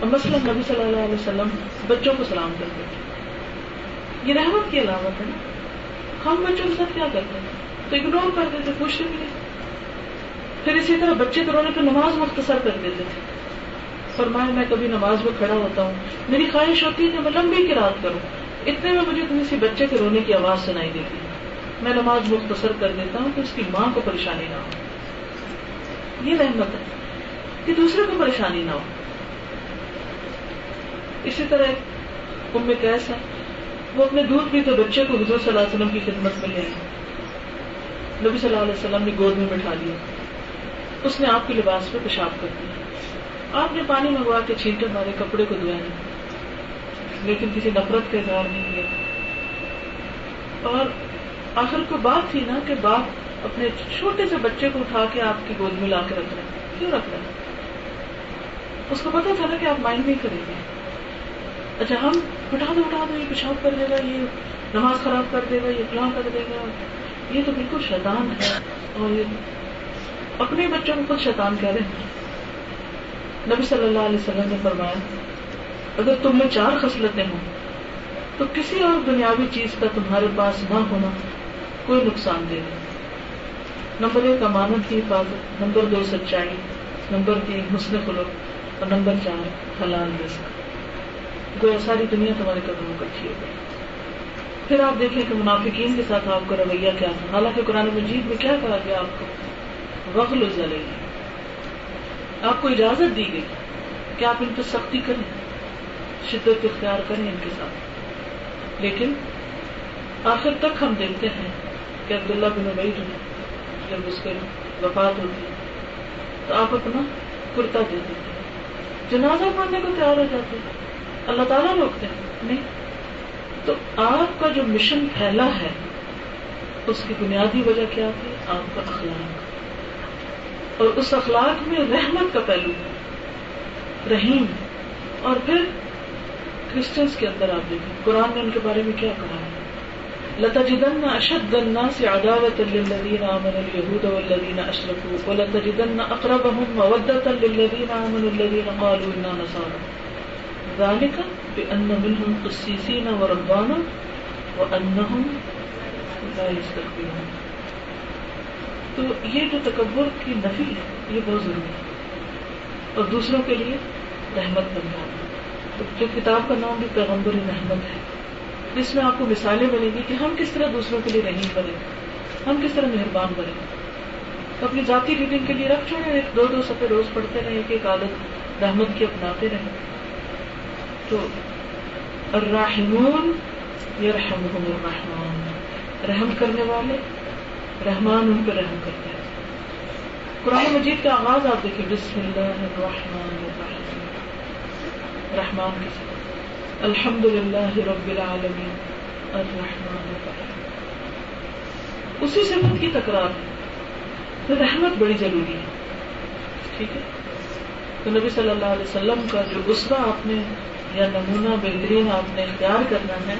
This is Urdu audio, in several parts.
اور مثلا نبی صلی اللہ علیہ وسلم بچوں کو سلام کرتے تھے یہ رحمت کی علامت ہے نا ہم بچوں کے ساتھ کیا کرتے ہیں تو اگنور کر دیتے پوچھتے بھی نہیں پھر اسی طرح بچے تو رونے پہ نماز مختصر کر دیتے تھے فرمایا میں کبھی نماز میں کھڑا ہوتا ہوں میری خواہش ہوتی ہے کہ میں لمبی کی رات کروں اتنے میں مجھے کسی بچے کے رونے کی آواز سنائی دیتی ہے میں نماز مختصر کر دیتا ہوں کہ اس کی ماں کو پریشانی نہ ہو یہ رحمت ہے کہ دوسرے کو پریشانی نہ ہو اسی طرح ام کیس ہے وہ اپنے دودھ پیتے بچے کو حضور صلی اللہ علیہ وسلم کی خدمت میں لے نبی صلی اللہ علیہ وسلم نے گود میں بٹھا لیا اس نے آپ کے لباس پہ پیشاب کر دیا آپ نے پانی منگوا کے چھینٹے مارے کپڑے کو نہیں لیکن کسی نفرت کا اظہار نہیں کیا اور آخر کو بات تھی نا کہ باپ اپنے چھوٹے سے بچے کو اٹھا کے آپ کی گود میں لا کے رکھ رہے کیوں رکھ رہے اس کو پتا تھا نا کہ آپ مائنڈ نہیں کریں گے اچھا ہم اٹھا دو اٹھا دو یہ پیشاب کر دے گا یہ نماز خراب کر دے گا یہ فلاں کر دے گا یہ تو بالکل شیطان ہے اور یہ اپنے بچوں کو خود شیطان کہہ رہے ہیں نبی صلی اللہ علیہ وسلم نے فرمایا اگر تم میں چار خصلتیں ہوں تو کسی اور دنیاوی چیز کا تمہارے پاس نہ ہونا کوئی نقصان دہ نہیں نمبر ایک امانت کی حفاظت نمبر دو سچائی نمبر تین حسن خلق اور نمبر چار حلال رزق گویا ساری دنیا تمہارے کبروں کٹھی ہو گئی پھر آپ دیکھیں کہ منافقین کے ساتھ آپ کا رویہ کیا تھا حالانکہ قرآن مجید میں کیا کہا گیا آپ کو و وقلے آپ کو اجازت دی گئی کہ آپ ان پہ سختی کریں شدت اختیار کریں ان کے ساتھ لیکن آخر تک ہم دیکھتے ہیں کہ عبداللہ بن عبید دیں جب اس کے وفات ہوتی تو آپ اپنا کرتا دے دیتے جنازہ پڑھنے کو تیار ہو جاتے ہیں اللہ تعالیٰ روکتے ہیں نہیں تو آپ کا جو مشن پھیلا ہے اس کی بنیادی وجہ کیا تھی آپ کا اخلاق اور اس اخلاق میں رحمت کا پہلو ہے رحیم اور پھر کرسچنس کے اندر آپ دیکھیں قرآن نے ان کے بارے میں کیا کہا ہے لتا جدن اشدغن سیاداوت عداوت امن آمنوا اليهود اشرف و لتا جدن نہ اقرب احمد مودت الین امن القلانا نسار ان وأنهم لا و تو یہ جو تکبر کی نفی ہے یہ بہت ضروری ہے اور دوسروں کے لیے رحمت بن جانا تو جو کتاب کا نام بھی پیغمبر رحمت ہے جس میں آپ کو مثالیں ملیں گی کہ ہم کس طرح دوسروں کے لیے رحیم بنے ہم کس طرح مہربان بنے اپنی ذاتی ریڈنگ کے لیے رکھ چھوڑیں ایک دو سفے روز پڑھتے رہیں ایک ایک عادت رحمت کی اپناتے رہیں تو الرحمون یرحمهم الرحمن رحم کرنے والے رحمان ان پر رحم کرتے ہیں قرآن مجید کا آغاز آپ دیکھیں بسم اللہ الرحمن الرحیم دیکھیے بسرحمان الحمد للہ رب العالمین الرحمن الرحیم اسی صفت کی تکرار ہے رحمت بڑی ضروری ہے ٹھیک ہے تو نبی صلی اللہ علیہ وسلم کا جو غصہ آپ نے یا نمونہ بہترین آپ نے اختیار کرنا ہے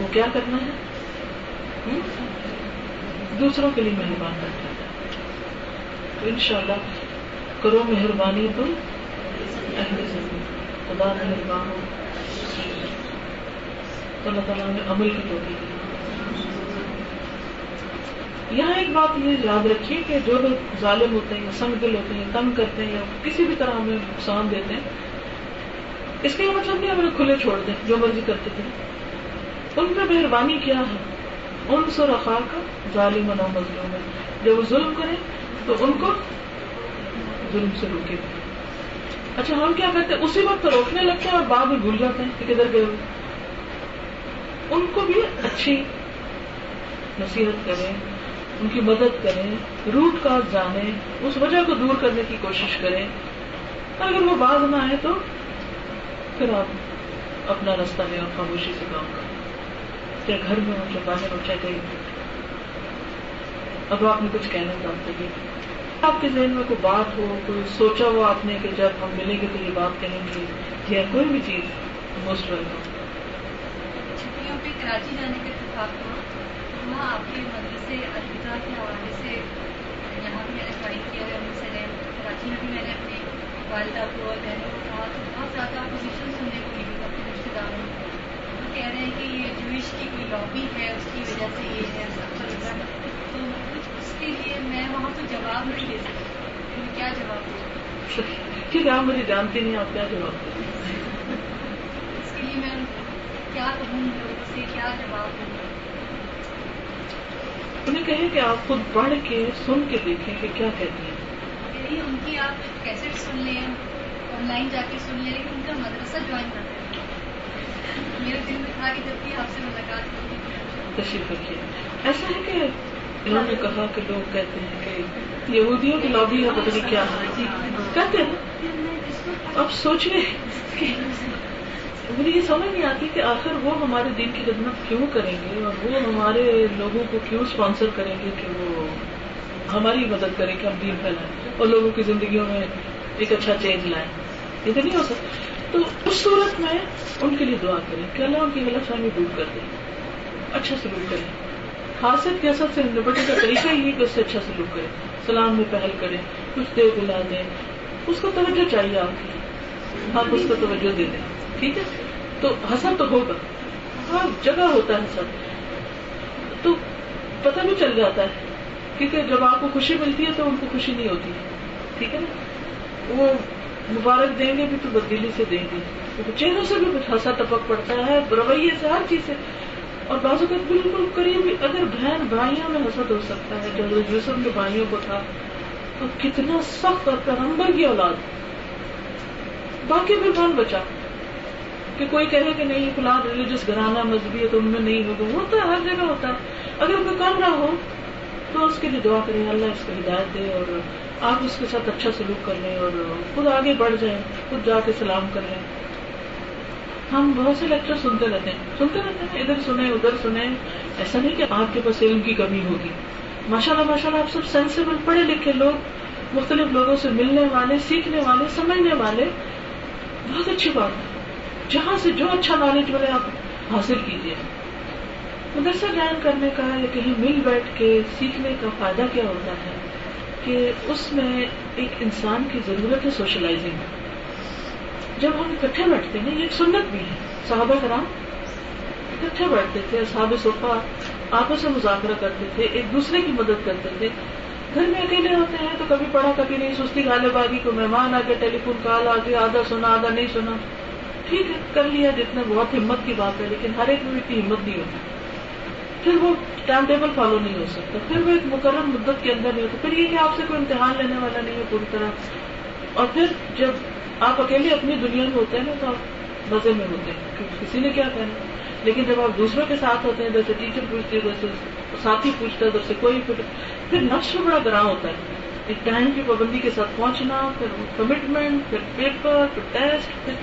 وہ کیا کرنا ہے دوسروں کے لیے مہربان کرنا ہے تو ان شاء اللہ کرو مہربانی تو کی خدا مہربان عمل کی تو یہاں ایک بات یہ یاد رکھیے کہ جو لوگ ظالم ہوتے ہیں سنگ دل ہوتے ہیں تنگ کرتے ہیں یا کسی بھی طرح ہمیں نقصان دیتے ہیں اس کا مطلب نہیں ہمیں کھلے چھوڑ دیں جو مرضی کرتے تھے ان پہ مہربانی کیا ہے ان سرخاق ظالم و نو مرضی ہوں جب وہ ظلم کریں تو ان کو ظلم سے روکے اچھا ہم کیا کرتے ہیں اسی وقت روکنے لگتے ہیں اور بعد میں بھول جاتے ہیں کہ کدھر گئے ان کو بھی اچھی نصیحت کریں ان کی مدد کریں روٹ کاسٹ جانیں اس وجہ کو دور کرنے کی کوشش کریں اور اگر وہ بعض نہ آئے تو پھر آپ اپنا راستہ لے اور خاموشی سے کام کریں چاہے گھر میں ہو چاہے باہر ہو چاہے کہیں اب آپ نے کچھ کہنا تھا آپ کے آپ کے ذہن میں کوئی بات ہو کوئی سوچا ہو آپ نے کہ جب ہم ملیں گے تو یہ بات کہیں گے یا کوئی بھی چیز موسٹ ویلکم چھٹیوں پہ کے کراچی جانے کا مدرسے الوداع کے حوالے سے یہاں بھی میں نے ٹرائی کیا ہے کراچی میں بھی میں نے والدہ کو اور بہنوں کو بہت زیادہ اپوزیشن سننے کو ملی اپنے رشتے داروں کو وہ کہہ رہے ہیں کہ یہ جوش کی کوئی لابی ہے اس کی وجہ سے یہ ہے سب تو اس کے لیے میں وہاں تو جواب نہیں دے دیتا کیا جواب دوں ٹھیک ہے آپ مجھے جانتے نہیں آپ کیا جواب دیں اس کے لیے میں کیا کہوں لوگوں سے کیا جواب دوں انہیں کہیں کہ آپ خود پڑھ کے سن کے دیکھیں کہ کیا کہتی ہیں نہیں ان کی آپ کیسٹ سن لیں آن لائن جا کے سن لیں لیکن ان کا مدرسہ جوائن کر دیں میرے دل میں تھا کہ جب بھی آپ سے ملاقات ہوگی تشریف رکھیے ایسا ہے کہ انہوں نے کہا کہ لوگ کہتے ہیں کہ یہودیوں کی لابی ہے پتہ نہیں کیا جی، جی، جی۔ کہتے ہیں اب سوچ رہے مجھے یہ سمجھ نہیں آتی کہ آخر وہ ہمارے دین کی خدمت کیوں کریں گے اور وہ ہمارے لوگوں کو کیوں اسپانسر کریں گے کہ وہ ہماری مدد کریں کہ ہم دین پھیلائیں اور لوگوں کی زندگیوں میں ایک اچھا چینج لائیں یہ تو نہیں ہو سکتا تو اس صورت میں ان کے لیے دعا کریں کہ اللہ ان کی غلط فہمی دور کر دیں اچھا سلوک کریں خاصیت کے سب سے نپٹنے کا طریقہ یہ کہ اس سے اچھا سلوک کریں سلام میں پہل کریں کچھ دیر بلا دیں اس کو توجہ چاہیے آپ کی آپ اس کو توجہ دے دیں ٹھیک ہے تو حسن تو ہوگا ہر جگہ ہوتا ہے سب تو پتہ بھی چل جاتا ہے کیونکہ جب آپ کو خوشی ملتی ہے تو ان کو خوشی نہیں ہوتی ٹھیک ہے نا وہ مبارک دیں گے بھی تو بدیلی سے دیں گے چہروں سے بھی کچھ ہنسا ٹپک پڑتا ہے رویے سے ہر چیز سے اور بعض اوقات بالکل کریے بھی اگر بہن بھائیوں میں حسد ہو سکتا ہے جب کے بھائیوں کو تھا تو کتنا سخت اور پیغمبر کی اولاد باقی بھی کون بچا کہ کوئی کہے کہ نہیں فلاں ریلیجس گھرانا گھرانہ مذہبی ہے تو ان میں نہیں ہوگا ہوتا ہے ہر جگہ ہوتا ہے اگر کوئی کر رہا ہو تو اس کے لیے دعا کریں اللہ اس کو ہدایت دے اور آپ اس کے ساتھ اچھا سلوک کر لیں اور خود آگے بڑھ جائیں خود جا کے سلام کر لیں ہم بہت سے لیکچر سنتے سنتے رہتے رہتے ہیں ہیں ادھر سنیں ادھر سنیں ایسا نہیں کہ آپ کے پاس علم کی کمی ہوگی ماشاء اللہ ماشاء اللہ آپ سب سینسیبل پڑھے لکھے لوگ مختلف لوگوں سے ملنے والے سیکھنے والے سمجھنے والے بہت اچھی بات ہے جہاں سے جو اچھا نالج ملے آپ حاصل کیجیے مدرسہ جوائن کرنے کا یا کہیں مل بیٹھ کے سیکھنے کا فائدہ کیا ہوتا ہے کہ اس میں ایک انسان کی ضرورت ہے سوشلائزنگ جب ہم اکٹھے بیٹھتے ہیں یہ ایک سنت بھی ہے صحابہ کرام اکٹھے بیٹھتے تھے صحاب صوفہ آپس سے مذاکرہ کرتے تھے ایک دوسرے کی مدد کرتے تھے گھر میں اکیلے ہوتے ہیں تو کبھی پڑھا کبھی نہیں سستی گالے آگی کو مہمان آ ٹیلی فون کال آ کے آدھا سنا آدھا نہیں سنا ٹھیک ہے کر لیا جتنا بہت ہمت کی بات ہے لیکن ہر ایک میں اتنی ہمت نہیں ہوتی پھر وہ ٹائم ٹیبل فالو نہیں ہو سکتا پھر وہ ایک مقرر مدت کے اندر نہیں ہوتا پھر یہ کہ آپ سے کوئی امتحان لینے والا نہیں ہے پوری طرح اور پھر جب آپ اکیلے اپنی دنیا میں ہوتے ہیں نا تو آپ مزے میں ہوتے ہیں کسی نے کیا کہنا لیکن جب آپ دوسروں کے ساتھ ہوتے ہیں جیسے ٹیچر پوچھتے جیسے ساتھی پوچھتا ہے جیسے کوئی پھر پھر نقش بڑا گراں ہوتا ہے ایک ٹائم کی پابندی کے ساتھ پہنچنا پھر کمٹمنٹ پھر پیپر پھر ٹیسٹ پھر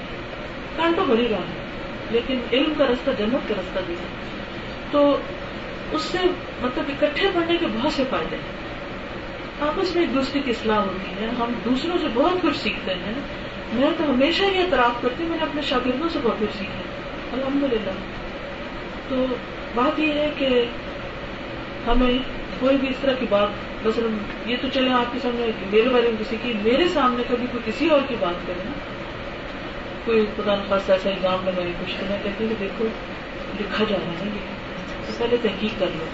کانٹوں بھری رہا ہے لیکن علم کا رستہ جنت کا رستہ بھی ہے تو اس سے مطلب اکٹھے پڑھنے کے بہت سے فائدے ہیں آپس میں ایک دوسرے کی اصلاح ہوتی ہے ہم دوسروں سے بہت کچھ سیکھتے ہیں میں تو ہمیشہ یہ اعتراف کرتی ہوں میں نے اپنے شاگردوں سے بہت کچھ سیکھا الحمد للہ تو بات یہ ہے کہ ہمیں کوئی بھی اس طرح کی بات مثلاً یہ تو چلے آپ کے سامنے میرے بارے میں کسی کی میرے سامنے کبھی کوئی کسی اور کی بات کرے نا کوئی خدا نخواستہ ایسا الزام لگائے کچھ کرنا کہتے ہیں کہ دیکھو لکھا جا رہا ہے پہلے تحقیق کر لو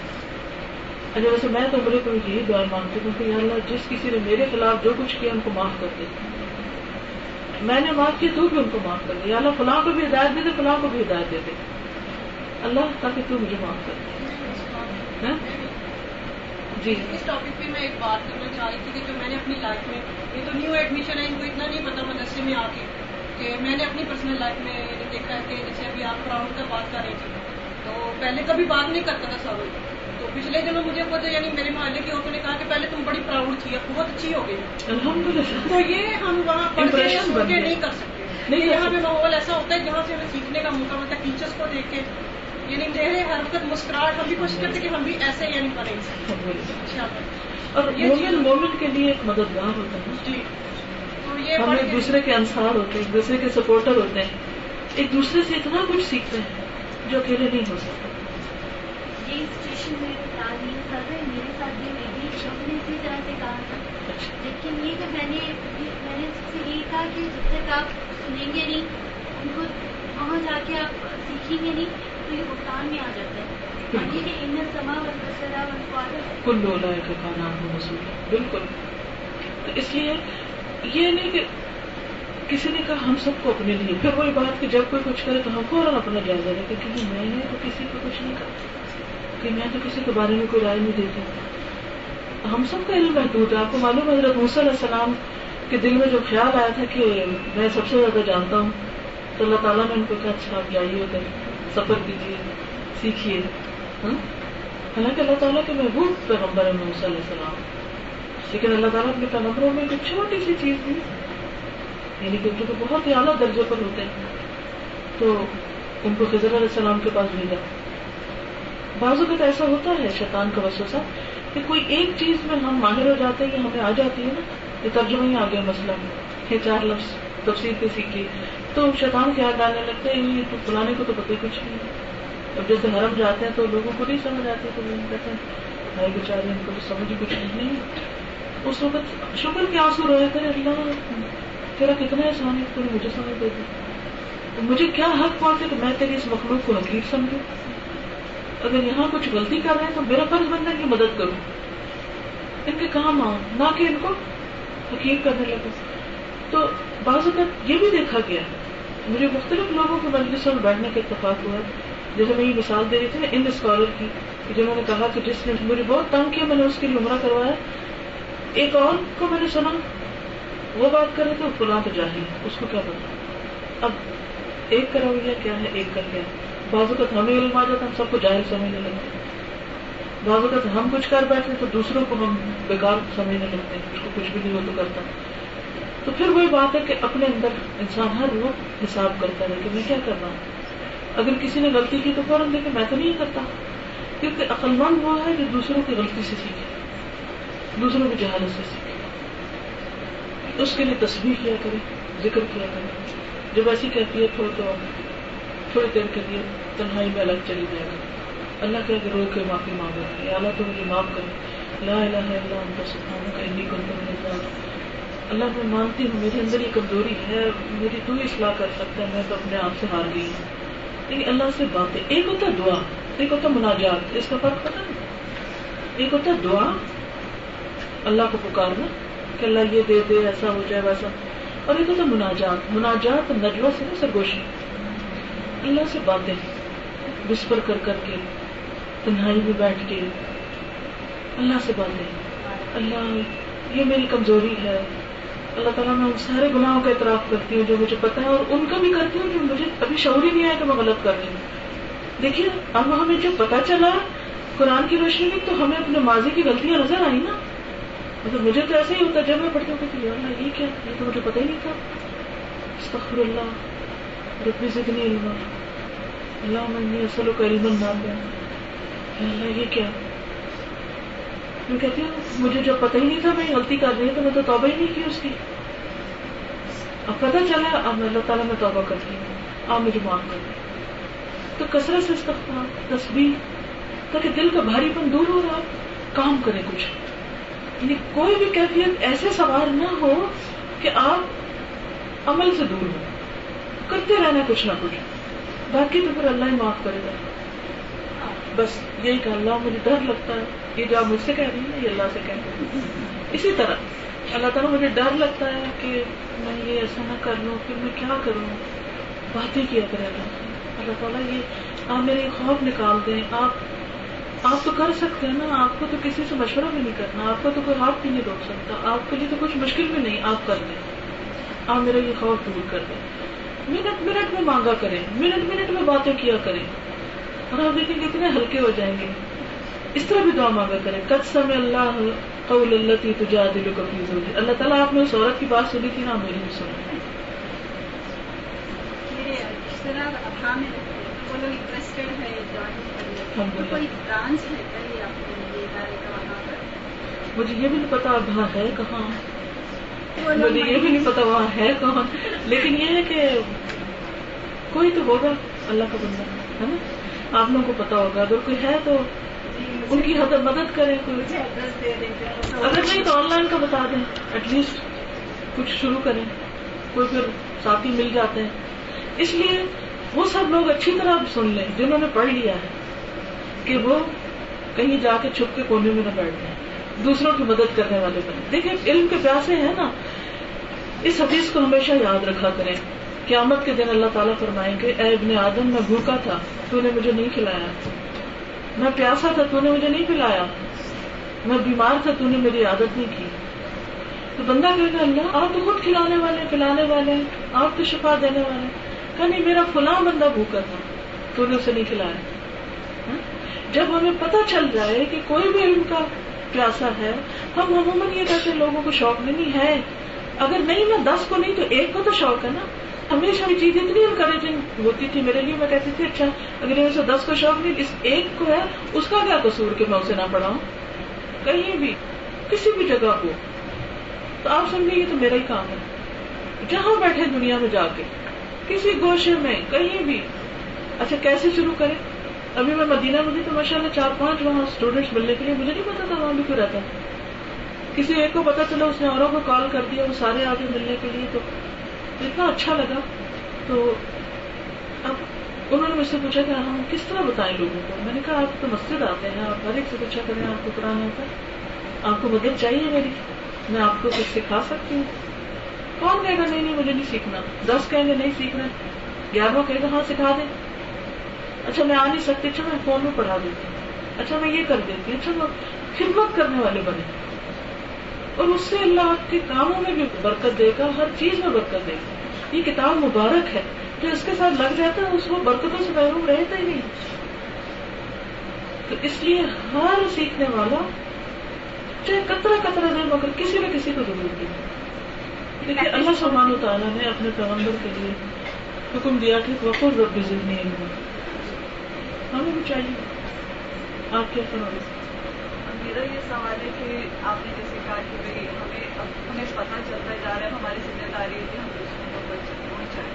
اچھا ویسے میں تو بڑے کوئی دور مانگتی ہوں یا اللہ جس کسی نے میرے خلاف جو کچھ کیا ان کو معاف کر دے میں نے معاف کیا تو بھی ان کو معاف کر دے یا فلاں کو بھی ہدایت دے دے فلاں کو بھی ہدایت دے دے اللہ تاکہ تو مجھے معاف کر دے ہاں؟ جی اس ٹاپک پہ میں ایک بات کرنا چاہ رہی تھی کہ جو میں نے اپنی لائف میں یہ تو نیو ایڈمیشن ہے ان کو اتنا نہیں پتا مدرسے میں آ کے کہ میں نے اپنی پرسنل لائف میں یعنی دیکھا ہے کہ جیسے ابھی آپ کا بات کر رہے تھے پہلے کبھی بات نہیں کرتا تھا سال تو پچھلے دنوں مجھے خود یعنی میرے محلے کی عورتوں نے کہا کہ پہلے تم بڑی پراؤڈ تھی اب بہت اچھی ہو گئی تو یہ ہم وہاں نہیں کر سکتے نہیں یہاں پہ ماحول ایسا ہوتا ہے جہاں سے ہمیں سیکھنے کا موقع ملتا ہے ٹیچرس کو دیکھ کے یعنی میرے ہر وقت مسکراہٹ ہم بھی کوشش کرتے کہ ہم بھی ایسے یعنی بڑے اور یہ کے لیے ایک مددگار ہوتا ہے جی تو یہ ایک دوسرے کے انسار ہوتے ہیں ایک دوسرے کے سپورٹر ہوتے ہیں ایک دوسرے سے اتنا کچھ سیکھتے ہیں جو اکیلے نہیں ہو سکتا یہ اسٹیشن رہے میرے ساتھ بھی میں بھی شب نے اسی طرح سے کہا تھا لیکن یہ کہ میں نے میں نے سے یہ کہا کہ جب تک آپ سنیں گے نہیں ان کو وہاں جا کے آپ سیکھیں گے نہیں تو یہ بھگتان میں آ جاتے یعنی ہیں کل لولا لائک کا نام ہو بالکل تو اس لیے یہ نہیں کہ کسی نے کہا ہم سب کو اپنے لیے پھر وہی بات کہ جب کوئی کچھ کرے تو ہم فوراً اپنا جائزہ لے کہ میں نے تو کسی کو کچھ نہیں کہا کہ میں تو کسی کے بارے میں کوئی رائے نہیں دیتا ہم سب کا علم محدود ہے آپ کو معلوم ہے حضرت علیہ السلام کے دل میں جو خیال آیا تھا کہ میں سب سے زیادہ جانتا ہوں تو اللہ تعالیٰ نے ان کو کہا اچھا آپ جائیے ادھر سفر کیجیے سیکھیے حالانکہ اللہ تعالیٰ کے محبوب پیغمبر ہے موسیٰ علیہ السلام لیکن اللہ تعالیٰ اپنے پیغمبروں میں کچھ چھوٹی سی چیز تھی یعنی کہ ان تو بہت ہی اعلیٰ درجے پر ہوتے ہیں تو ان کو خضر علیہ السلام کے پاس بھیجا بعض اوقات ایسا ہوتا ہے شیطان کا وسوسا کہ کوئی ایک چیز میں ہم ماہر ہو جاتے ہیں یا ہمیں آ جاتی ہے نا یہ ترجمہ ہی آ گیا مسئلہ یہ چار لفظ تفصیل کے سیکھی تو شیطان کیا آنے لگتے ہیں یہ بلانے کو تو پتہ کچھ نہیں اب جیسے حرم جاتے ہیں تو لوگوں کو نہیں سمجھ آتے تو وہ کہتے ہیں بھائی بیچارے ان کو تو سمجھ کچھ نہیں ہے اس وقت شکر کے آنسو رہے تھے اللہ تیرا کتنا احسان ہے تو مجھے سمجھ دے دی مجھے کیا حق پہنچے کہ میں تیری اس مخلوق کو حقیق سمجھوں اگر یہاں کچھ غلطی کر رہے ہیں تو میرا فرض بننا ہے کہ مدد کروں ان کے کام آؤں نہ کہ ان کو حقیق کرنے لگوں تو بعض اوقات یہ بھی دیکھا گیا مجھے مختلف لوگوں کے مجلسوں میں بیٹھنے کا اتفاق ہوا جیسے میں یہ مثال دے رہی تھی نا ان اسکالر کی کہ نے کہا کہ جس نے مجھے بہت تنگ کیا میں نے اس لیے عمرہ کروایا ایک اور کو میں نے سنا وہ بات کرے تو فلاں تو جاہل اس کو کیا پتا اب ایک کراؤ گیا کیا ہے ایک کر ہے بعض اوقات ہمیں علم آ جاتا ہم سب کو جاہل سمجھنے لگتے ہیں بعض اوقات ہم کچھ کر بیٹھے تو دوسروں کو ہم بےکار سمجھنے لگتے ہیں اس کو کچھ بھی نہیں ہو تو کرتا تو پھر وہی بات ہے کہ اپنے اندر انسان ہر وہ حساب کرتا ہے کہ میں کیا کر رہا ہوں اگر کسی نے غلطی کی تو فوراً دیکھے میں تو نہیں کرتا کیونکہ عقل مند وہ ہے جو دوسروں کی غلطی سے سیکھے دوسروں کی جہالت سے سیکھے اس کے لیے تصویر کیا کرے ذکر کیا کرے جب ایسی کہتی ہے تو تھوڑی دیر کے لیے تنہائی میں الگ چلی جائے گا اللہ کے اگر رو کے معافی مانگے اللہ تو مجھے معاف کر اللہ سکھاؤ کہ اللہ میں مانتی ہوں میرے اندر یہ کمزوری ہے میری تو اصلاح کر سکتا ہے میں تو اپنے آپ سے ہار گئی ہوں لیکن یعنی اللہ سے باتیں ایک ہوتا دعا ایک ہوتا مناجات اس کا فرق پتا ایک ہوتا دعا اللہ کو پکارنا کہ اللہ یہ دے دے ایسا ہو جائے ویسا اور ایک ہوتا مناجات مناجات نجوا سے گوشت اللہ سے باتیں بسپر کر کر کے تنہائی میں بیٹھ کے اللہ سے باتیں اللہ یہ میری کمزوری ہے اللہ تعالیٰ میں ان سارے گناہوں کا اعتراف کرتی ہوں جو مجھے پتا ہے اور ان کا بھی کرتی ہوں کہ مجھے ابھی شعور ہی نہیں آیا کہ میں غلط کر رہی ہوں دیکھیے اب ہمیں جو پتا چلا قرآن کی روشنی میں تو ہمیں اپنے ماضی کی غلطیاں نظر آئی نا مطلب مجھے تو ایسا ہی ہوتا جب میں کہ ہوتے اللہ یہ کیا یہ تو مجھے پتا ہی نہیں تھا اللہ رب زدنی اللہ اللہ منی اصل و علم اللہ یہ کیا میں کہتی ہوں مجھے جب پتہ ہی نہیں تھا میں غلطی کر رہی ہوں تو میں تو توبہ ہی نہیں کی اس کی اب پتا چلا اب اللہ تعالیٰ میں توبہ کر رہی ہوں آپ مجھے معاف کر دیں تو کثرت سے استفاد تصویر تاکہ دل کا بھاری پن دور ہو رہا کام کرے کچھ یعنی کوئی بھی کیفیت ایسے سوار نہ ہو کہ آپ عمل سے دور ہو کرتے رہنا کچھ نہ کچھ باقی تو پھر اللہ ہی معاف کرے گا بس یہی کہ اللہ مجھے ڈر لگتا ہے یہ جو آپ مجھ سے کہہ رہی ہیں یہ اللہ سے کہہ رہی ہیں اسی طرح اللہ تعالیٰ مجھے ڈر لگتا ہے کہ میں یہ ایسا نہ کر لوں پھر میں کیا کروں باتیں کیا اللہ تعالیٰ یہ آپ میرے خوف نکال دیں آپ آپ تو کر سکتے ہیں نا آپ کو تو کسی سے مشورہ بھی نہیں کرنا آپ کو تو کوئی ہاتھ بھی نہیں روک سکتا آپ کے لیے تو کچھ مشکل بھی نہیں آپ کر دیں آپ میرا یہ خوف دور کر دیں منٹ منٹ میں مانگا کریں منٹ منٹ میں باتیں کیا کریں اور دیکھیں گے اتنے ہلکے ہو جائیں گے اس طرح بھی دعا مانگا کریں کد سمے اللہ قول اللطی تجا کفیز ہوگی اللہ تعالیٰ آپ نے اس عورت کی بات سنی تھی نا میری بھی سنی مجھے یہ بھی نہیں پتا ابھا ہے کہاں مجھے یہ بھی نہیں پتا وہاں ہے کون لیکن یہ ہے کہ کوئی تو ہوگا اللہ کا بندہ ہے نا آپ لوگوں کو پتا ہوگا اگر کوئی ہے تو ان کی حد مدد کرے کوئی اگر نہیں تو آن لائن کا بتا دیں ایٹ لیسٹ کچھ شروع کریں کوئی پھر ساتھی مل جاتے ہیں اس لیے وہ سب لوگ اچھی طرح سن لیں جنہوں نے پڑھ لیا ہے کہ وہ کہیں جا کے چھپ کے کونے میں نہ بیٹھ جائیں دوسروں کی مدد کرنے والے بنے دیکھیں علم کے پیاسے ہیں نا اس حدیث کو ہمیشہ یاد رکھا کرے قیامت کے دن اللہ تعالیٰ گے کہ ابن آدم میں بھوکا تھا تو نے مجھے نہیں کھلایا میں پیاسا تھا تو نے مجھے نہیں پلایا میں بیمار تھا تو نے میری عادت نہیں کی تو بندہ کہے گا اللہ آپ تو خود کھلانے والے پلانے والے ہیں آپ تو شفا دینے والے ہیں کہ نہیں میرا فلاں بندہ بھوکا تھا تو نے اسے نہیں کھلایا ہاں؟ جب ہمیں پتہ چل جائے کہ کوئی بھی علم کا پیاسا ہے ہم عموماً یہ کہتے ہیں لوگوں کو شوق نہیں ہے اگر نہیں میں دس کو نہیں تو ایک کو تو شوق ہے نا ہمیشہ یہ چیز اتنی انکریجنگ ہوتی تھی میرے لیے میں کہتی تھی اچھا اگر ایک سے دس کو شوق نہیں اس ایک کو ہے اس کا کیا قصور کہ میں اسے نہ پڑھاؤں کہیں بھی کسی بھی جگہ کو تو آپ سمجھیں یہ تو میرا ہی کام ہے جہاں بیٹھے دنیا میں جا کے کسی گوشے میں کہیں بھی اچھا کیسے شروع کرے ابھی میں مدینہ میں تھی تو ماشاء اللہ چار پانچ وہاں اسٹوڈینٹس ملنے کے لیے مجھے نہیں پتا تھا وہاں بھی کوئی رہتا ہے کسی ایک کو پتا چلا اس نے اوروں کو کال کر دیا وہ سارے آگے ملنے کے لیے تو اتنا اچھا لگا تو اب انہوں نے مجھ سے پوچھا کہ ہم کس طرح بتائیں لوگوں کو میں نے کہا آپ تو مسجد آتے ہیں آپ ہر ایک سے پوچھا کریں آپ کو قرآن ہوتا ہے آپ کو مدد چاہیے میری میں آپ کو کچھ سکھا سکتی ہوں کون کہے گا نہیں نہیں مجھے نہیں سیکھنا دس کہیں گے نہیں سیکھنا گیارہواں گا ہاں سکھا دیں اچھا میں آ نہیں سکتی اچھا میں فون میں پڑھا دیتی ہوں اچھا میں یہ کر دیتی ہوں اچھا میں خدمت کرنے والے بنے اور اس سے اللہ آپ کے کاموں میں بھی برکت دے گا ہر چیز میں برکت دے گا یہ کتاب مبارک ہے جو اس کے ساتھ لگ جاتا ہے اس کو برکتوں سے محروم رہتا ہی نہیں تو اس لیے ہر سیکھنے والا چاہے کترا کترا نہ مگر کسی نہ کسی کو ضرور دے لیکن کیونکہ اللہ سبحانہ و تعالیٰ نے اپنے پیغمبر کے لیے حکم دیا کہ بخود رب نہیں ہوا ہمیں بھی چاہیے آپ کیا سوال میرا یہ سوال ہے کہ آپ نے جیسے کہ بھائی ہمیں انہیں پتہ چلتا جا رہا ہے ہماری ذمہ داری ہے کہ ہم دوسروں کو بچے پہنچائیں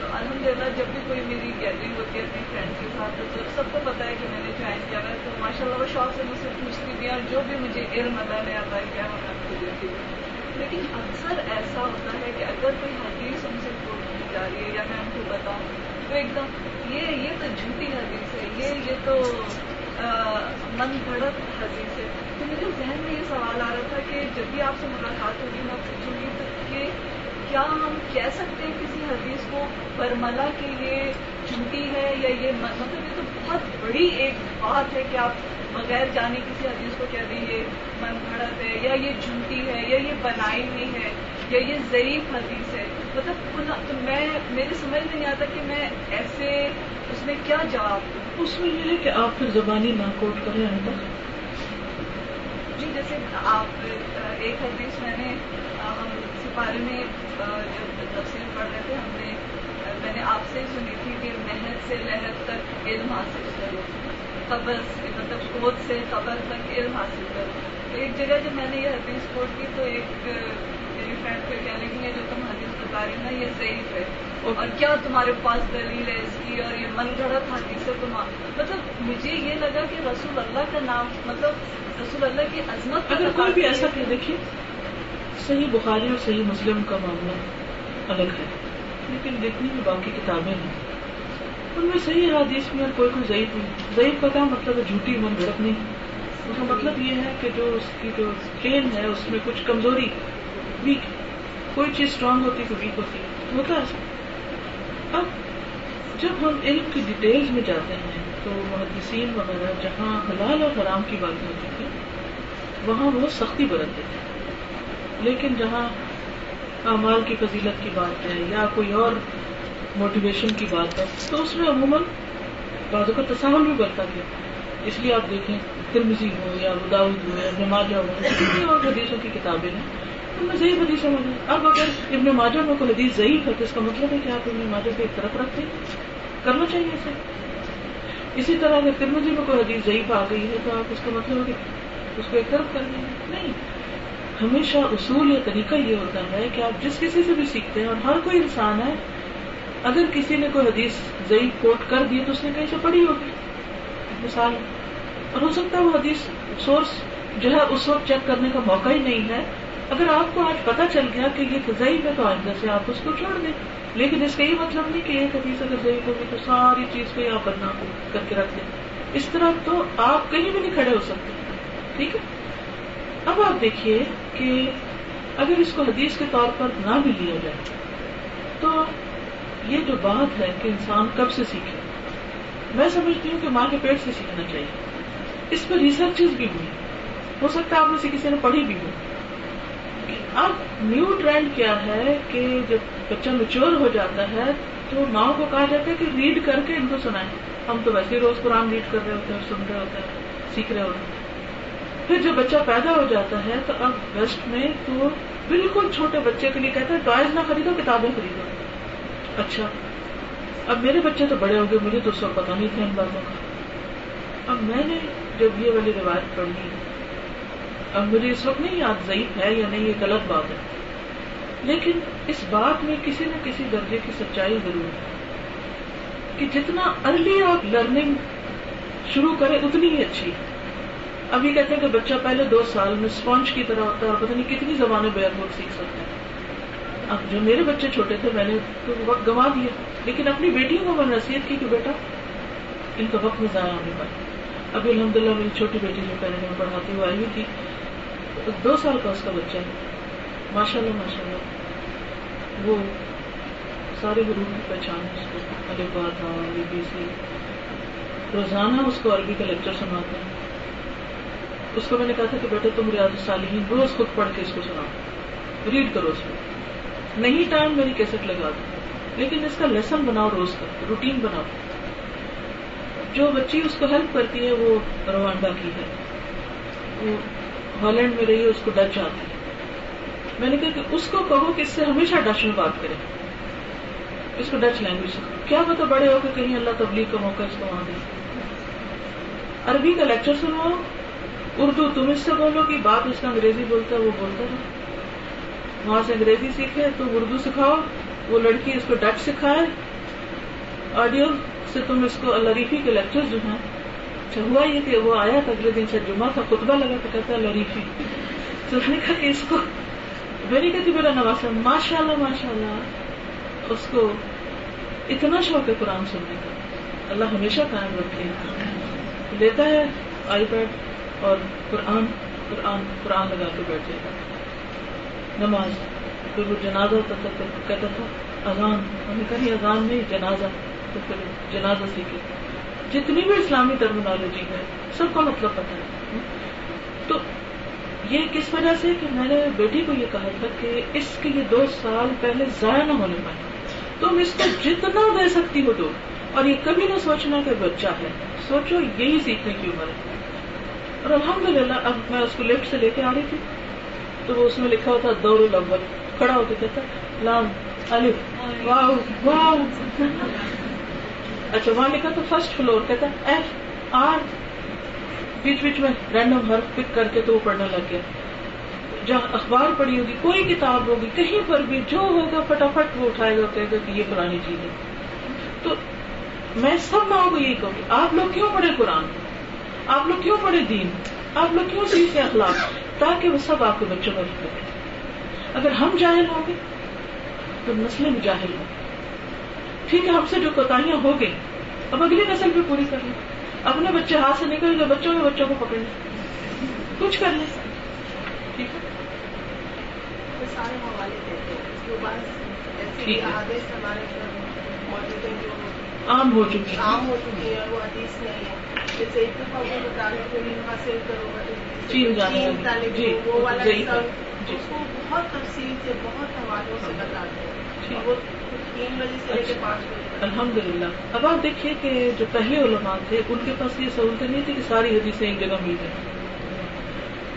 تو الحمد للہ جب بھی کوئی میری گیدرنگ ہوتی ہے اپنے فرینڈس کے ساتھ تو ہے سب کو پتا ہے کہ میں نے جوائن کیا ہے تو ماشاء اللہ وہ شوق سے مجھ سے پوچھتی دیا اور جو بھی مجھے علم ادا نہیں آ ہے کیا میں آپ کو دیتی ہوں لیکن اکثر ایسا ہوتا ہے کہ اگر کوئی حدیث ان سے پورٹ کی جا رہی ہے یا میں ان کو بتاؤں تو ایک دم یہ یہ تو جھوٹی حدیث ہے یہ یہ تو من گھڑت حدیث ہے تو میرے ذہن میں یہ سوال آ رہا تھا کہ جب بھی آپ سے ملاقات ہوگی میں پوچھوں گی کہ کیا ہم کہہ سکتے ہیں کسی حدیث کو برملا کے لیے جنتی ہے یا یہ مطلب یہ تو بہت بڑی ایک بات ہے کہ آپ بغیر جانے کسی حدیث کو کہہ دیں یہ من گھڑت ہے یا یہ چنتی ہے یا یہ بنائی ہوئی ہے یا یہ ضعیف حدیث ہے مطلب تو میں میرے سمجھ میں نہیں آتا کہ میں ایسے اس میں کیا جواب دوں اس میں یہ ہے کہ آپ پھر زبانی نہ کوٹ کریں جی جیسے آپ ایک حدیث میں نے ہم بارے میں جب تفصیل پڑھ رہے تھے ہم نے میں نے آپ سے سنی تھی کہ محنت سے لہر تک علم حاصل کرو سے مطلب کوت سے قبر تک علم حاصل کرو ایک جگہ جب میں نے یہ حدیث کوٹ کی تو ایک میری فرینڈس کہہ رہے کہ جو تم حدیث بتا رہی نا یہ ضعیف ہے اور کیا تمہارے پاس دلیل ہے اس کی اور یہ من گڑت حدیث ہے تمہارا مطلب مجھے یہ لگا کہ رسول اللہ کا نام مطلب رسول اللہ کی عظمت اگر کوئی بھی ایسا کہ دیکھیے صحیح بخاری اور صحیح مسلم کا معاملہ الگ ہے لیکن دیکھنے کی باقی کتابیں ہیں ان میں صحیح حدیث میں کوئی کوئی ضعیف نہیں ضعیف کا کیا مطلب جھوٹی من گھڑت نہیں اس کا مطلب یہ ہے کہ جو اس کی جو چین ہے اس میں کچھ کمزوری ویک کوئی چیز اسٹرانگ ہوتی ہے تو ویک ہوتی ہے ہوتا ہے اب جب ہم علم کی ڈیٹیلس میں جاتے ہیں تو محدثین وغیرہ جہاں حلال اور حرام کی بات ہوتی تھی وہاں وہ سختی برتتے تھے لیکن جہاں اعمال کی فضیلت کی بات ہے یا کوئی اور موٹیویشن کی بات ہے تو اس میں عموماً کا تصاہل بھی برتا گیا اس لیے آپ دیکھیں ترمزی ہو یا اداؤد ہو یا نماز ہو اور حدیثوں کی کتابیں ہیں میں ذیب حدیث ہو اب اگر ابن ماجہ میں کوئی حدیث ضعیف ہے تو اس کا مطلب ہے کہ آپ ابن ماجہ کو ایک طرف رکھتے ہیں کرنا چاہیے اسے اسی طرح اگر ترمجی میں کوئی حدیث ضعیف آ گئی ہے تو آپ اس کا مطلب ہے کہ اس کو ایک طرف کر دیں نہیں ہمیشہ اصول یا طریقہ یہ ہوتا ہے کہ آپ جس کسی سے بھی سیکھتے ہیں اور ہر کوئی انسان ہے اگر کسی نے کوئی حدیث ضعیف کوٹ کر دی تو اس نے کہیں سے پڑھی ہوگی مثال اور ہو سکتا ہے وہ حدیث سورس جو ہے اس وقت چیک کرنے کا موقع ہی نہیں ہے اگر آپ کو آج پتا چل گیا کہ یہ ایک ہے تو آئندہ سے آپ اس کو چھوڑ دیں لیکن اس کا یہ مطلب نہیں کہ ایک حدیث اگر ضعیف ہوگی تو ساری چیز کو یہاں پر نہ کر کے رکھ دیں اس طرح تو آپ کہیں بھی نہیں کھڑے ہو سکتے ٹھیک ہے اب آپ دیکھیے کہ اگر اس کو حدیث کے طور پر نہ بھی لیا جائے تو یہ جو بات ہے کہ انسان کب سے سیکھے میں سمجھتی ہوں کہ ماں کے پیٹ سے سیکھنا چاہیے اس پہ ریسرچز بھی ہوئی ہو سکتا ہے آپ میں سے کسی نے پڑھی بھی ہوئی اب نیو ٹرینڈ کیا ہے کہ جب بچہ میچور ہو جاتا ہے تو ماؤں کو کہا جاتا ہے کہ ریڈ کر کے ان کو سنائیں ہم تو ویسے روز قرآن ریڈ کر رہے ہوتے ہیں سن رہے ہوتے ہیں سیکھ رہے ہوتے ہیں پھر جب بچہ پیدا ہو جاتا ہے تو اب ویسٹ میں تو بالکل چھوٹے بچے کے لیے کہتا ہے ٹوائز نہ خریدو کتابیں خریدو اچھا اب میرے بچے تو بڑے ہو گئے مجھے تو سب پتا نہیں تھا ان باتوں کا اب میں نے جب یہ والی روایت پڑھی اب مجھے اس وقت نہیں یاد ضعیف ہے یا نہیں یہ غلط بات ہے لیکن اس بات میں کسی نہ کسی درجے کی سچائی ضرور ہے کہ جتنا ارلی آپ لرننگ شروع کریں اتنی ہی اچھی ہے ابھی کہتے ہیں کہ بچہ پہلے دو سال میں اسپونج کی طرح ہوتا ہے اور پتہ نہیں کتنی زبانیں بے ووٹ سیکھ سکتے ہیں اب جو میرے بچے چھوٹے تھے میں نے تو وقت گنوا دیا لیکن اپنی بیٹیوں کو میں نے نصیحت کی کہ بیٹا ان کا وقت میں ضائع ہونے پائے ابھی الحمد للہ میری چھوٹی بیٹی جو پہلے میں پڑھاتی ہوں آئی ہوئی تھی تو دو سال کا اس کا بچہ ہے ماشاء اللہ ماشاء اللہ وہ سارے حروف کی پہچان اس کو بی سی روزانہ اس کو عربی کا لیکچر سناتے ہیں اس کو میں نے کہا تھا کہ بیٹا تم ریاض سالی روز خود پڑھ کے اس کو سناؤ ریڈ کرو اس کو نہیں ٹائم میری کیسٹ لگا دو لیکن اس کا لیسن بناؤ روز کا روٹین بناؤ جو بچی اس کو ہیلپ کرتی ہے وہ روانڈا کی ہے وہ ہالینڈ میں رہیے اس کو ڈچ ہے میں نے کہا کہ اس کو کہو کہ اس سے ہمیشہ ڈچ میں بات کرے اس کو ڈچ لینگویج کیا پتا مطلب بڑے ہو کہیں اللہ تبلیغ کا موقع اس کو وہاں دے عربی کا لیکچر سنو اردو تم اس سے بولو کہ بات اس کا انگریزی بولتا ہے وہ بولتا ہے وہاں سے انگریزی سیکھے تم اردو سکھاؤ وہ لڑکی اس کو ڈچ سکھائے آڈیو سے تم اس کو الریفی کے لیکچر جو ہیں اچھا ہوا یہ کہ وہ آیا تھا اگلے دن سے جمعہ تھا خطبہ لگا تو کہتا ہے جی۔ اس نے کہا کہ اس کو میں نے کہتی جی، میرا نماز ماشاء اللہ ماشاء اللہ اس کو اتنا شوق ہے قرآن سننے کا اللہ ہمیشہ قائم رکھے لیتا ہے آئی پیڈ اور قرآن قرآن قرآن لگا کے بیٹھ جاتا نماز پھر وہ جنازہ تھا کہتا تھا اذان ہم نے کہیں اذان نہیں جنازہ تو پھر جنازہ سیکھے جتنی بھی اسلامی ٹرمینالوجی ہے سب کا مطلب پتہ ہے تو یہ کس وجہ سے کہ میں نے بیٹی کو یہ کہا تھا کہ اس کے دو سال پہلے ضائع نہ ہونے پائے تم اس کو جتنا دے سکتی ہو دو اور یہ کبھی نہ سوچنا کہ بچہ ہے سوچو یہی سیکھنے کی عمر ہے اور الحمد للہ اب میں اس کو لفٹ سے لے کے آ رہی تھی تو وہ اس میں لکھا ہوا تھا دور الاول کھڑا ہو کے کہتا لام اچھا وہاں لکھا تو فرسٹ فلور کہتا ہے ایف آر بیچ بیچ میں رینڈم ہر پک کر کے تو وہ پڑھنے لگ گیا جہاں اخبار پڑھی ہوگی کوئی کتاب ہوگی کہیں پر بھی جو ہوگا فٹافٹ وہ اٹھائے گا کہے گا کہ یہ پرانی چیز ہے تو میں سب ماں کو یہی کہوں گی آپ لوگ کیوں پڑھے قرآن آپ لوگ کیوں پڑھے دین آپ لوگ کیوں سیکھے اخلاق تاکہ وہ سب آپ کے بچوں کا فکر اگر ہم جاہل ہوں گے تو مسلم جاہل ہوں گے ٹھیک ہے ہم سے جو ہو گئی اب اگلی نسل بھی پوری کر لیں اپنے بچے ہاتھ سے نکل گئے بچوں کے بچوں کو پکڑ لیں کچھ کر لیں ٹھیک ہے سارے عام ہو چکی ہے عام ہو چکی ہے وہ حدیث نہیں ہے جیسے ایک دفعہ بتا دیں جی،, جی،, جی وہ جی، بہت تفصیل سے بہت ہمارے ہاں۔ بتا دیں جی وہ الحمد للہ اب آپ دیکھیے کہ جو پہلے علماء تھے ان کے پاس یہ سہولتیں نہیں تھی کہ ساری حدیثیں ایک جگہ مل جائیں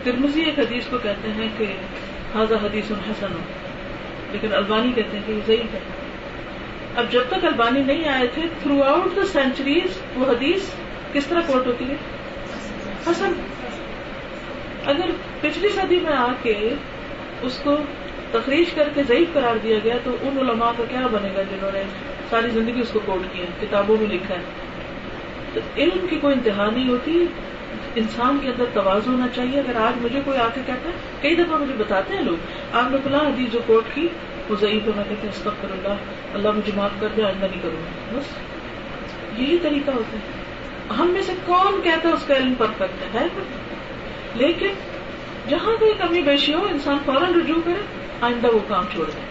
ترمزی ایک حدیث کو کہتے ہیں کہ حاضہ حدیث ہو لیکن البانی کہتے ہیں کہ یہ صحیح ہے اب جب تک البانی نہیں آئے تھے تھرو آؤٹ دا سینچریز وہ حدیث کس طرح کوٹ ہوتی ہے حسن اگر پچھلی صدی میں آ کے اس کو تخریج کر کے ضعیف قرار دیا گیا تو ان علماء کا کیا بنے گا جنہوں نے ساری زندگی اس کو کوٹ کیا کتابوں میں لکھا ہے تو علم کی کوئی انتہا نہیں ہوتی انسان کے اندر توازن ہونا چاہیے اگر آج مجھے کوئی آ کے کہتا ہے کئی دفعہ مجھے بتاتے ہیں لوگ آپ نے بلا حدیث جو کوٹ کی وہ ضعیف ہونا کہتے ہیں اس وقت اللہ مجھے معاف کر دیں آئندہ نہیں کروں گا بس یہی طریقہ ہوتا ہے ہم میں سے کون کہتا ہے اس کا علم پرفیکٹ ہے لیکن جہاں کوئی کمی بیشی ہو انسان فوراً رجوع کرے آئندہ وہ کام چھوڑ دیں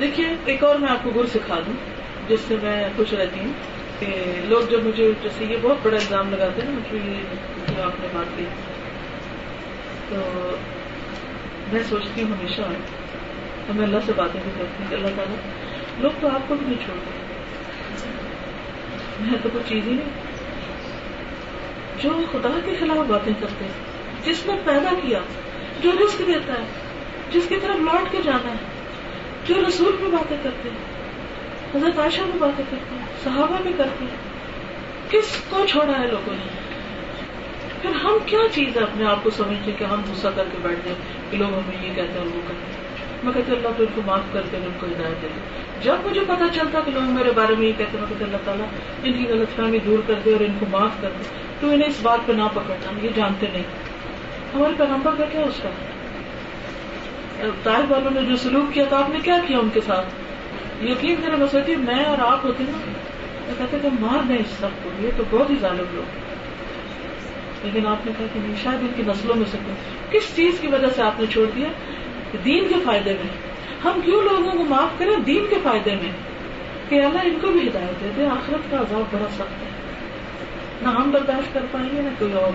دیکھیے ایک اور میں آپ کو گر سکھا دوں جس سے میں خوش رہتی ہوں کہ لوگ جب مجھے جیسے یہ بہت بڑا الزام لگاتے ہیں نا مجھے یہ جو آپ نے بات کی تو میں سوچتی ہوں ہمیشہ میں ہمیں اللہ سے باتیں بھی کرتی ہوں اللہ تعالیٰ لوگ تو آپ کو بھی نہیں چھوڑتے میں تو کوئی چیز ہی نہیں جو خدا کے خلاف باتیں کرتے ہیں جس نے پیدا کیا جو رسک دیتا ہے جس کی طرف لوٹ کے جانا ہے جو رسول میں باتیں کرتے ہیں حضرت عائشہ میں باتیں کرتے ہیں صحابہ میں کرتے ہیں کس کو چھوڑا ہے لوگوں نے پھر ہم کیا چیز ہے اپنے آپ کو سمجھنے کہ ہم غصہ کر کے بیٹھ جائیں کہ لوگ ہمیں یہ کہتے ہیں وہ کہتے ہیں میں کہتے اللہ تو ان کو معاف کر کے ان کو ہدایت دے دے جب مجھے پتا چلتا کہ لوگ میرے بارے میں یہ کہتے ہیں کہ اللہ تعالیٰ ان کی غلط فہمی دور کر دے اور ان کو معاف کر دے تو انہیں اس بات پہ نہ پکڑنا یہ جانتے نہیں ہمارے پیغمبر کا کیا اس کا طائف والوں نے جو سلوک کیا تھا آپ نے کیا کیا ان کے ساتھ یقین بس کہ میں اور آپ ہوتے نا تو کہتے کہ مار دیں اس سب کو یہ تو بہت ہی ظالم لوگ لیکن آپ نے کہا کہ شاید ان کی نسلوں میں سے کس چیز کی وجہ سے آپ نے چھوڑ دیا دین کے فائدے میں ہم کیوں لوگوں کو معاف کریں دین کے فائدے میں کہ اللہ ان کو بھی ہدایت دے دے آخرت کا عذاب بڑا سخت ہے نہ ہم برداشت کر پائیں گے نہ کوئی اور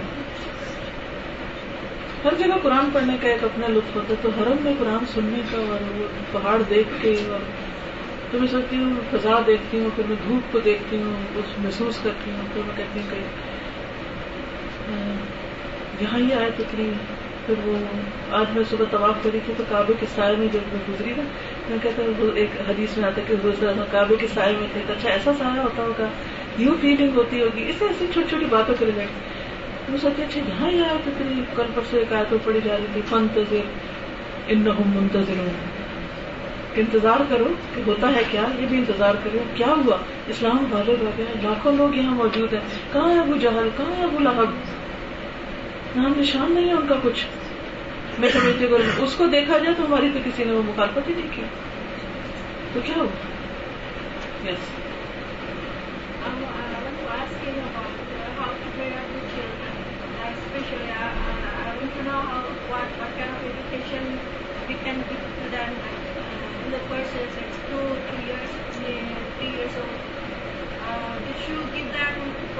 ہر جگہ قرآن پڑھنے کا ایک اپنا لطف ہوتا ہے تو حرم میں قرآن سننے کا اور وہ پہاڑ دیکھ کے اور تو میں سوچتی ہوں فضا دیکھتی ہوں پھر میں دھوپ کو دیکھتی ہوں اس محسوس کرتی ہوں پھر میں کہتی ہوں کہ یہاں یہ تو اتنی پھر وہ آج میں صبح طواف کری تھی تو کعبے کے سائے میں جب میں گزری نا میں کہتا وہ ایک حدیث میں آتا کہ گزرا کعبے کے سائے میں تھے تو اچھا ایسا سایہ ہوتا ہوگا یوں فیلنگ ہوتی ہوگی اسے ایسی چھوٹی چھوٹی باتوں کے لیے بیٹھتی تو سوچے اچھا یہاں ہی آئے تو پھر کل پر سے ایک آیت پڑی جا رہی تھی فن تذر ان منتظر انتظار کرو کہ ہوتا ہے کیا یہ بھی انتظار کرو کیا ہوا اسلام غالب ہو گیا لاکھوں لوگ یہاں موجود ہیں کہاں ہے ابو جہل کہاں ہے ابو لہب نام نشان نہیں ہے ان کا کچھ میں سمجھتی ہوں اس کو دیکھا جائے تو ہماری تو کسی نے وہ مخالفت ہی نہیں کی تو کیا ہوا yes yes. What what education we can get داسنس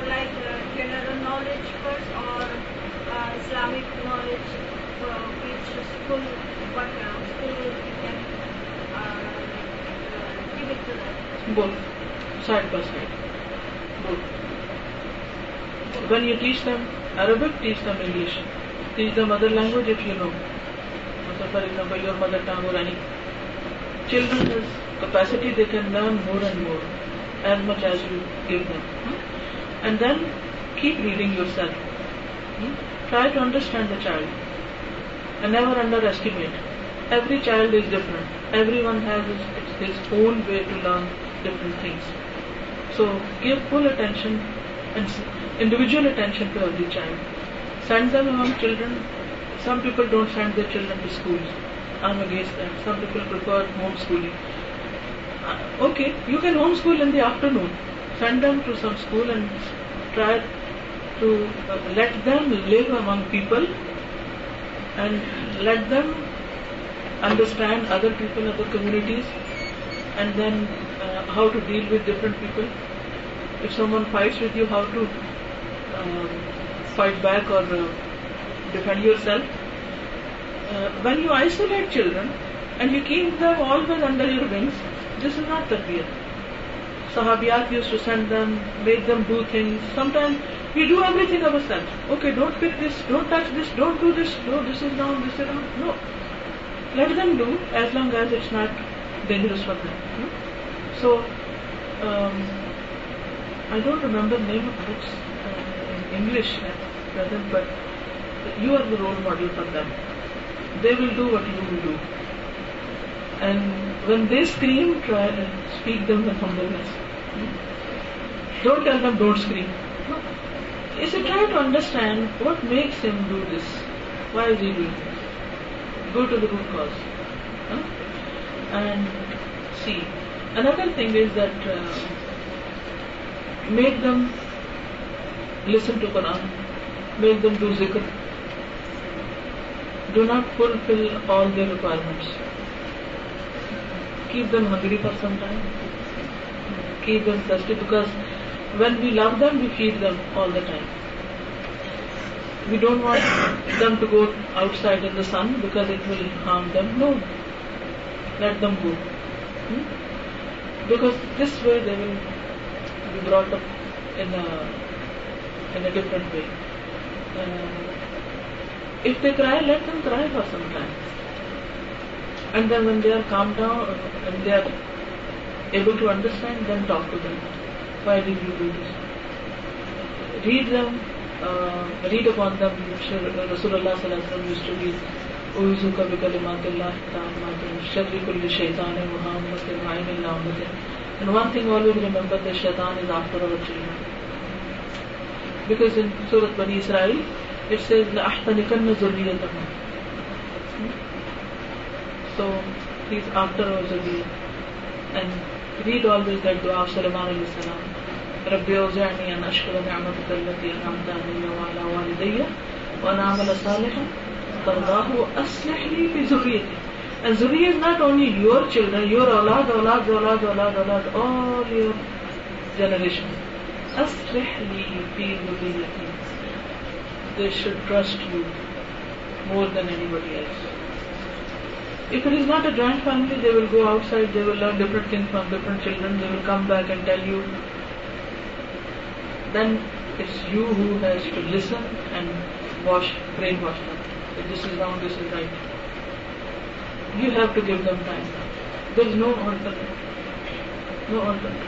like general knowledge اور اسلامک نالج اسکول بول ساٹھ percent one you test teacher is the mother language, if you know. So for example, your mother tongue or any. Children has capacity, they can learn more and more, as much as you give them. And then keep reading yourself. Hmm? Try to understand the child. And never underestimate. Every child is different. Everyone has his own way to learn different things. So give full attention and individual attention to every child. Send them among children. Some people don't send their children to schools. I'm against that. Some people prefer homeschooling. Uh, okay, you can homeschool in the afternoon. Send them to some school and try to uh, let them live among people and let them understand other people, other communities, and then uh, how to deal with different people. If someone fights with you, how to um, fight back or defend yourself. Uh, when you isolate children and you keep them always under your wings, this is not tarbiyah. Sahabiyat used to send them, make them do things. Sometimes we do everything ourselves. Okay, don't pick this, don't touch this, don't do this, no, this is down, this is down. No. Let them do as long as it's not dangerous for them. Hmm? So, um, I don't remember the name of books. English at present, but you are the role model for them. They will do what you will do. And when they scream, try and speak them with humbleness. Don't tell them, don't scream. Is to try to understand what makes him do this. Why is he doing this? Go to the root cause. And see. Another thing is that uh, make them Listen to Quran, make them do zikr. Do not fulfill all their requirements. Keep them hungry for some time. Keep them thirsty, because when we love them, we feed them all the time. We don't want them to go outside in the sun because it will harm them. No. Let them go. Hmm? Because this way they will be brought up in a in a different way. Uh, uh, if they they they cry, cry let them them. them, them. for some time. And then then when are are calmed down able to to understand, talk Why did you do this? Read read upon Rasulullah sallallahu used to read اوزو آن رسول اللہ شیطان محمد اللہ شریف الحمد للہ ہنومان سنگھ والی محبت شیطان our children بیکاز ان صورت بنی اسرائیل اٹ سے احتنکن میں ضروری ہے سو پلیز آفٹر اور ضروری اینڈ ریڈ آلویز دیٹ دعا سلمان علیہ السلام رب اوزعنی ان اشکر نعمتك التي انعمت علي وعلى والدي وان اعمل صالحا ترضاه واصلح لي في ذريتي And Zuri is not only your children, your aulad, aulad, aulad, aulad, aulad, all your generation. أصلح لي في وذيتي. They should trust you more than anybody else. If it is not a joint family, they will go outside, they will learn different things from different children, they will come back and tell you. Then it's you who has to listen and brainwash them. If this is wrong, this is right. You have to give them time. There is no alternative.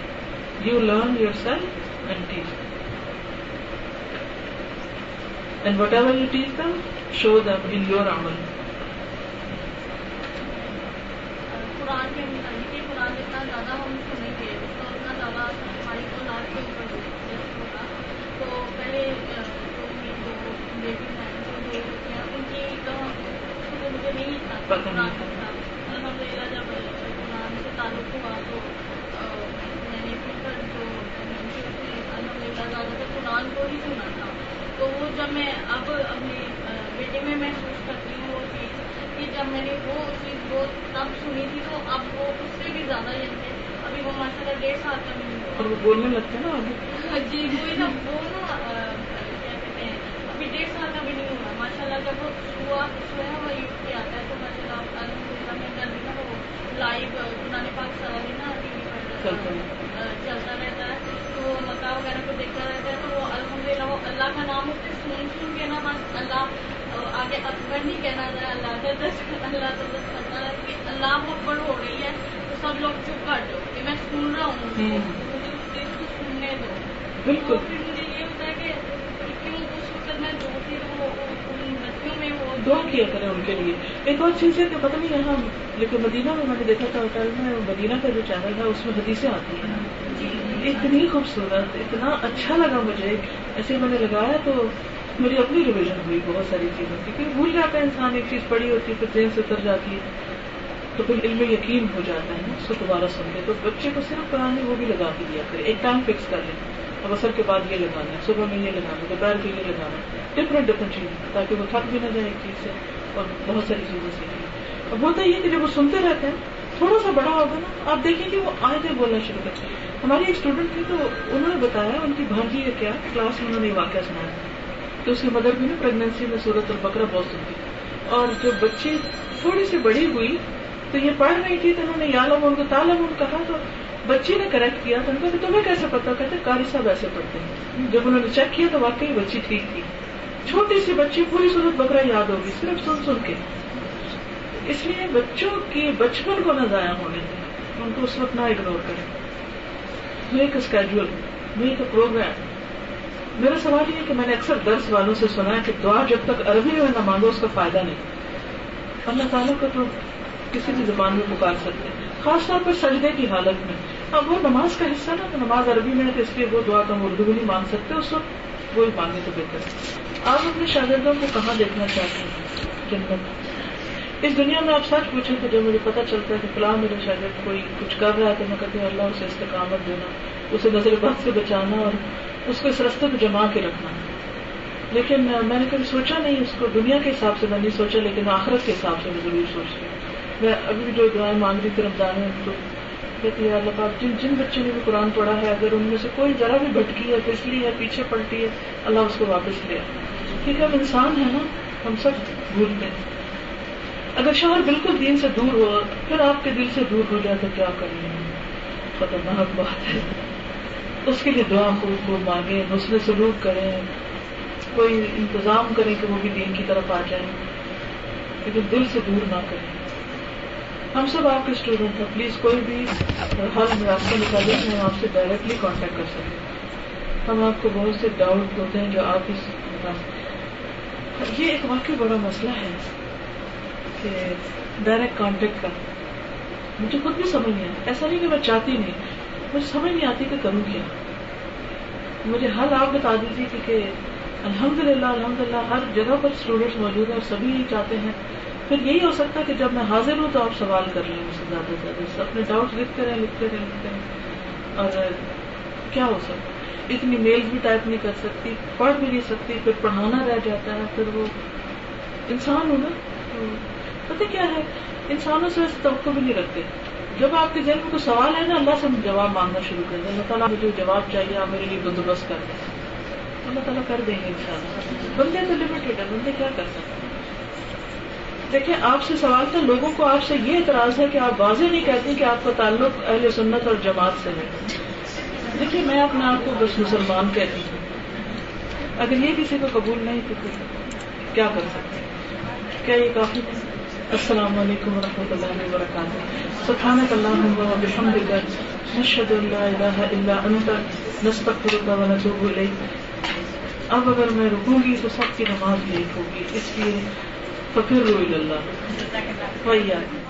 You learn yourself Quran teach یعنی قرآن وٹ زیادہ ہم ٹیچ دم اتنا زیادہ ہماری کو تو پہلے ان کی مجھے نہیں تھا الحمد للہ جب قرآن سے تعلق ہوا تو قرآن کو ہی سنا تھا تو وہ جب میں اب اپنے بیٹے میں محسوس کرتی ہوں وہ چیز کہ جب میں نے وہ چیز وہ تب سنی تھی تو اب وہ اس سے بھی زیادہ یا ابھی وہ ماشاء اللہ ڈیڑھ سال کا وہ بولنے لگتا نا جی وہ نا کیا کہتے ہیں ابھی ڈیڑھ سال کا بھی نہیں ہوا ماشاء اللہ جب وہ سوہا وہ یوز پہ آتا ہے تو ماشاء اللہ اب تعلیم میں کیا لائک قرآن پاک سارا دینا آتی چلتا رہتا ہے تو مکا وغیرہ کو دیکھتا رہتا ہے تو وہ الحمد للہ اللہ کا نام ہوتے سن سن کے نا بس اللہ آگے افغڑ نہیں کہنا تھا اللہ تص اللہ کیونکہ اللہ اکبر ہو رہی ہے تو سب لوگ چپ کر دو کہ میں سن رہا ہوں مجھے اس دس کو سننے میں بالکل دعا کیا کریں ان کے لیے ایک اور چیز ہے کہ پتہ نہیں یہاں لیکن مدینہ میں میں نے دیکھا تھا ہوٹل میں مدینہ کا جو چینل ہے اس میں حدیثیں آتی ہیں جی۔ اتنی خوبصورت اتنا اچھا لگا مجھے ایسے میں نے لگایا تو میری اپنی ریویژن ہوئی بہت ساری چیزوں کی کیونکہ بھول جاتا ہے انسان ایک چیز پڑی ہوتی ہے پھر ٹرین سے اتر جاتی ہے تو پھر علم یقین ہو جاتا ہے اس کو دوبارہ سن کے بچے کو صرف پرانے وہ بھی لگا کے دیا کرے ایک ٹائم فکس کر لیں اب اثر کے بعد یہ لگانا ہے صبح میں یہ لگانا ہے دوپہر کے لیے لگانا ہے ڈفرینٹ ڈفرینٹ چیزیں تاکہ وہ تھک بھی نہ جائے ایک چیز سے اور بہت ساری چیزیں سیکھیں اب ہوتا یہ کہ جب وہ سنتے رہتے ہیں تھوڑا سا بڑا ہوگا نا آپ دیکھیں کہ وہ تھے بولنا شروع ہیں ہمارے ایک اسٹوڈنٹ تھے تو انہوں نے بتایا ان کی بھانجی کا کیا کلاس میں انہوں نے یہ واقعہ سنایا کہ اس کی مدر بھی نا پیگنینسی میں صورت اور بکرا بہت سنتی اور جو بچے تھوڑی سی بڑی ہوئی تو یہ پڑھ رہی تھی تو انہوں نے یا تالم ان کہا تو بچی نے کریکٹ کیا تو ان کو تمہیں کیسے پتا کہتے قاری صاحب ایسے پڑھتے ہیں جب انہوں نے چیک کیا تو واقعی بچی ٹھیک تھی چھوٹی سی بچی پوری صورت بکرا یاد ہوگی صرف سن سن کے اس لیے بچوں کی بچپن کو نہ ضائع ہونے دیں ان کو اس وقت نہ اگنور کریں وہ ایک اسکیڈول وہ ایک پروگرام میرا سوال یہ کہ میں نے اکثر درس والوں سے سنا ہے کہ دعا جب تک عربی میں نہ مانگو اس کا فائدہ نہیں اللہ تعالیٰ کو تو کسی بھی زبان میں پکار سکتے ہیں خاص طور پر سجدے کی حالت میں اب ہاں، وہ نماز کا حصہ نا تو نماز عربی میں ہے تو اس لیے وہ دعا تو ہم اردو نہیں مان سکتے اس وقت وہی مانگے تو بہتر ہے آپ اپنے شاگردوں کو کہاں دیکھنا چاہتے ہیں جنت اس دنیا میں آپ سچ پوچھیں کہ جب مجھے پتہ چلتا ہے کہ فلاں میرے شاگرد کوئی کچھ کر رہا ہے تو میں کہتی ہوں اللہ اسے استقامت دینا اسے نظر بات سے بچانا اور اس کو اس رستے کو جما کے رکھنا لیکن میں نے کبھی سوچا نہیں اس کو دنیا کے حساب سے میں نہیں سوچا لیکن آخرت کے حساب سے میں ضرور سوچ رہی میں ابھی بھی جو دعائیں مانگ رہی تھی رمضان میں تو کہتی ہے اللہ پاک جن جن بچوں نے بھی قرآن پڑھا ہے اگر ان میں سے کوئی ذرا بھی بھٹکی ہے پھسلی ہے پیچھے پلٹی ہے اللہ اس کو واپس لیا ٹھیک ہے انسان ہیں نا ہم سب بھولتے ہیں اگر شوہر بالکل دین سے دور ہوا پھر آپ کے دل سے دور ہو جائے تو کیا کریں خطرناک بات ہے اس کے لیے دعا خوب خوب مانگیں حسن سلوک کریں کوئی انتظام کریں کہ وہ بھی دین کی طرف آ جائیں لیکن دل سے دور نہ کریں ہم سب آپ کے اسٹوڈنٹ ہیں پلیز کوئی بھی حل راستہ نکالے ہم آپ سے ڈائریکٹلی کانٹیکٹ کر سکیں ہم آپ کو بہت سے ڈاؤٹ ہوتے ہیں جو آپ اس یہ ایک واقعی بڑا مسئلہ ہے کہ ڈائریکٹ کانٹیکٹ کا مجھے خود بھی سمجھ نہیں آتا ایسا نہیں کہ میں چاہتی نہیں مجھے سمجھ نہیں آتی کہ کروں کیا مجھے ہر آپ بتا دیجیے کہ الحمد للہ الحمد للہ ہر جگہ پر اسٹوڈینٹس موجود ہیں اور سبھی ہی چاہتے ہیں پھر یہی ہو سکتا ہے کہ جب میں حاضر ہوں تو آپ سوال کر لیں سے زیادہ سے زیادہ اپنے ڈاؤٹ لکھتے رہیں لکھتے رہیں لکھتے رہیں اور کیا ہو سکتا اتنی میل بھی ٹائپ نہیں کر سکتی پڑھ بھی نہیں سکتی پھر پڑھانا رہ جاتا ہے پھر وہ انسان ہو نا پتہ کیا ہے انسانوں سے ویسے توقع بھی نہیں رکھتے جب آپ کے ذہن میں کوئی سوال ہے نا اللہ سے جواب مانگنا شروع کر دیں اللہ تعالیٰ مجھے جواب چاہیے آپ میرے لیے بندوبست کر دیں اللہ تعالیٰ کر دیں گے ان شاء اللہ بندے تو لمیٹڈ ہے بندے کیا کر سکتے ہیں دیکھیں آپ سے سوال تھا لوگوں کو آپ سے یہ اعتراض ہے کہ آپ واضح نہیں کہتی کہ آپ کا تعلق اہل سنت اور جماعت سے ہے دیکھیے میں اپنے آپ کو بس مسلمان کہتی ہوں اگر یہ کسی کو قبول نہیں تو کیا کر سکتے کیا یہ کافی السلام علیکم و رحمۃ اللہ و برکاتہ سلطنت اللہ بکرشد اللہ نتوب الیک اب اگر میں رکوں گی تو سب کی نماز لیٹ ہوگی اس لیے فکر اللہ لایا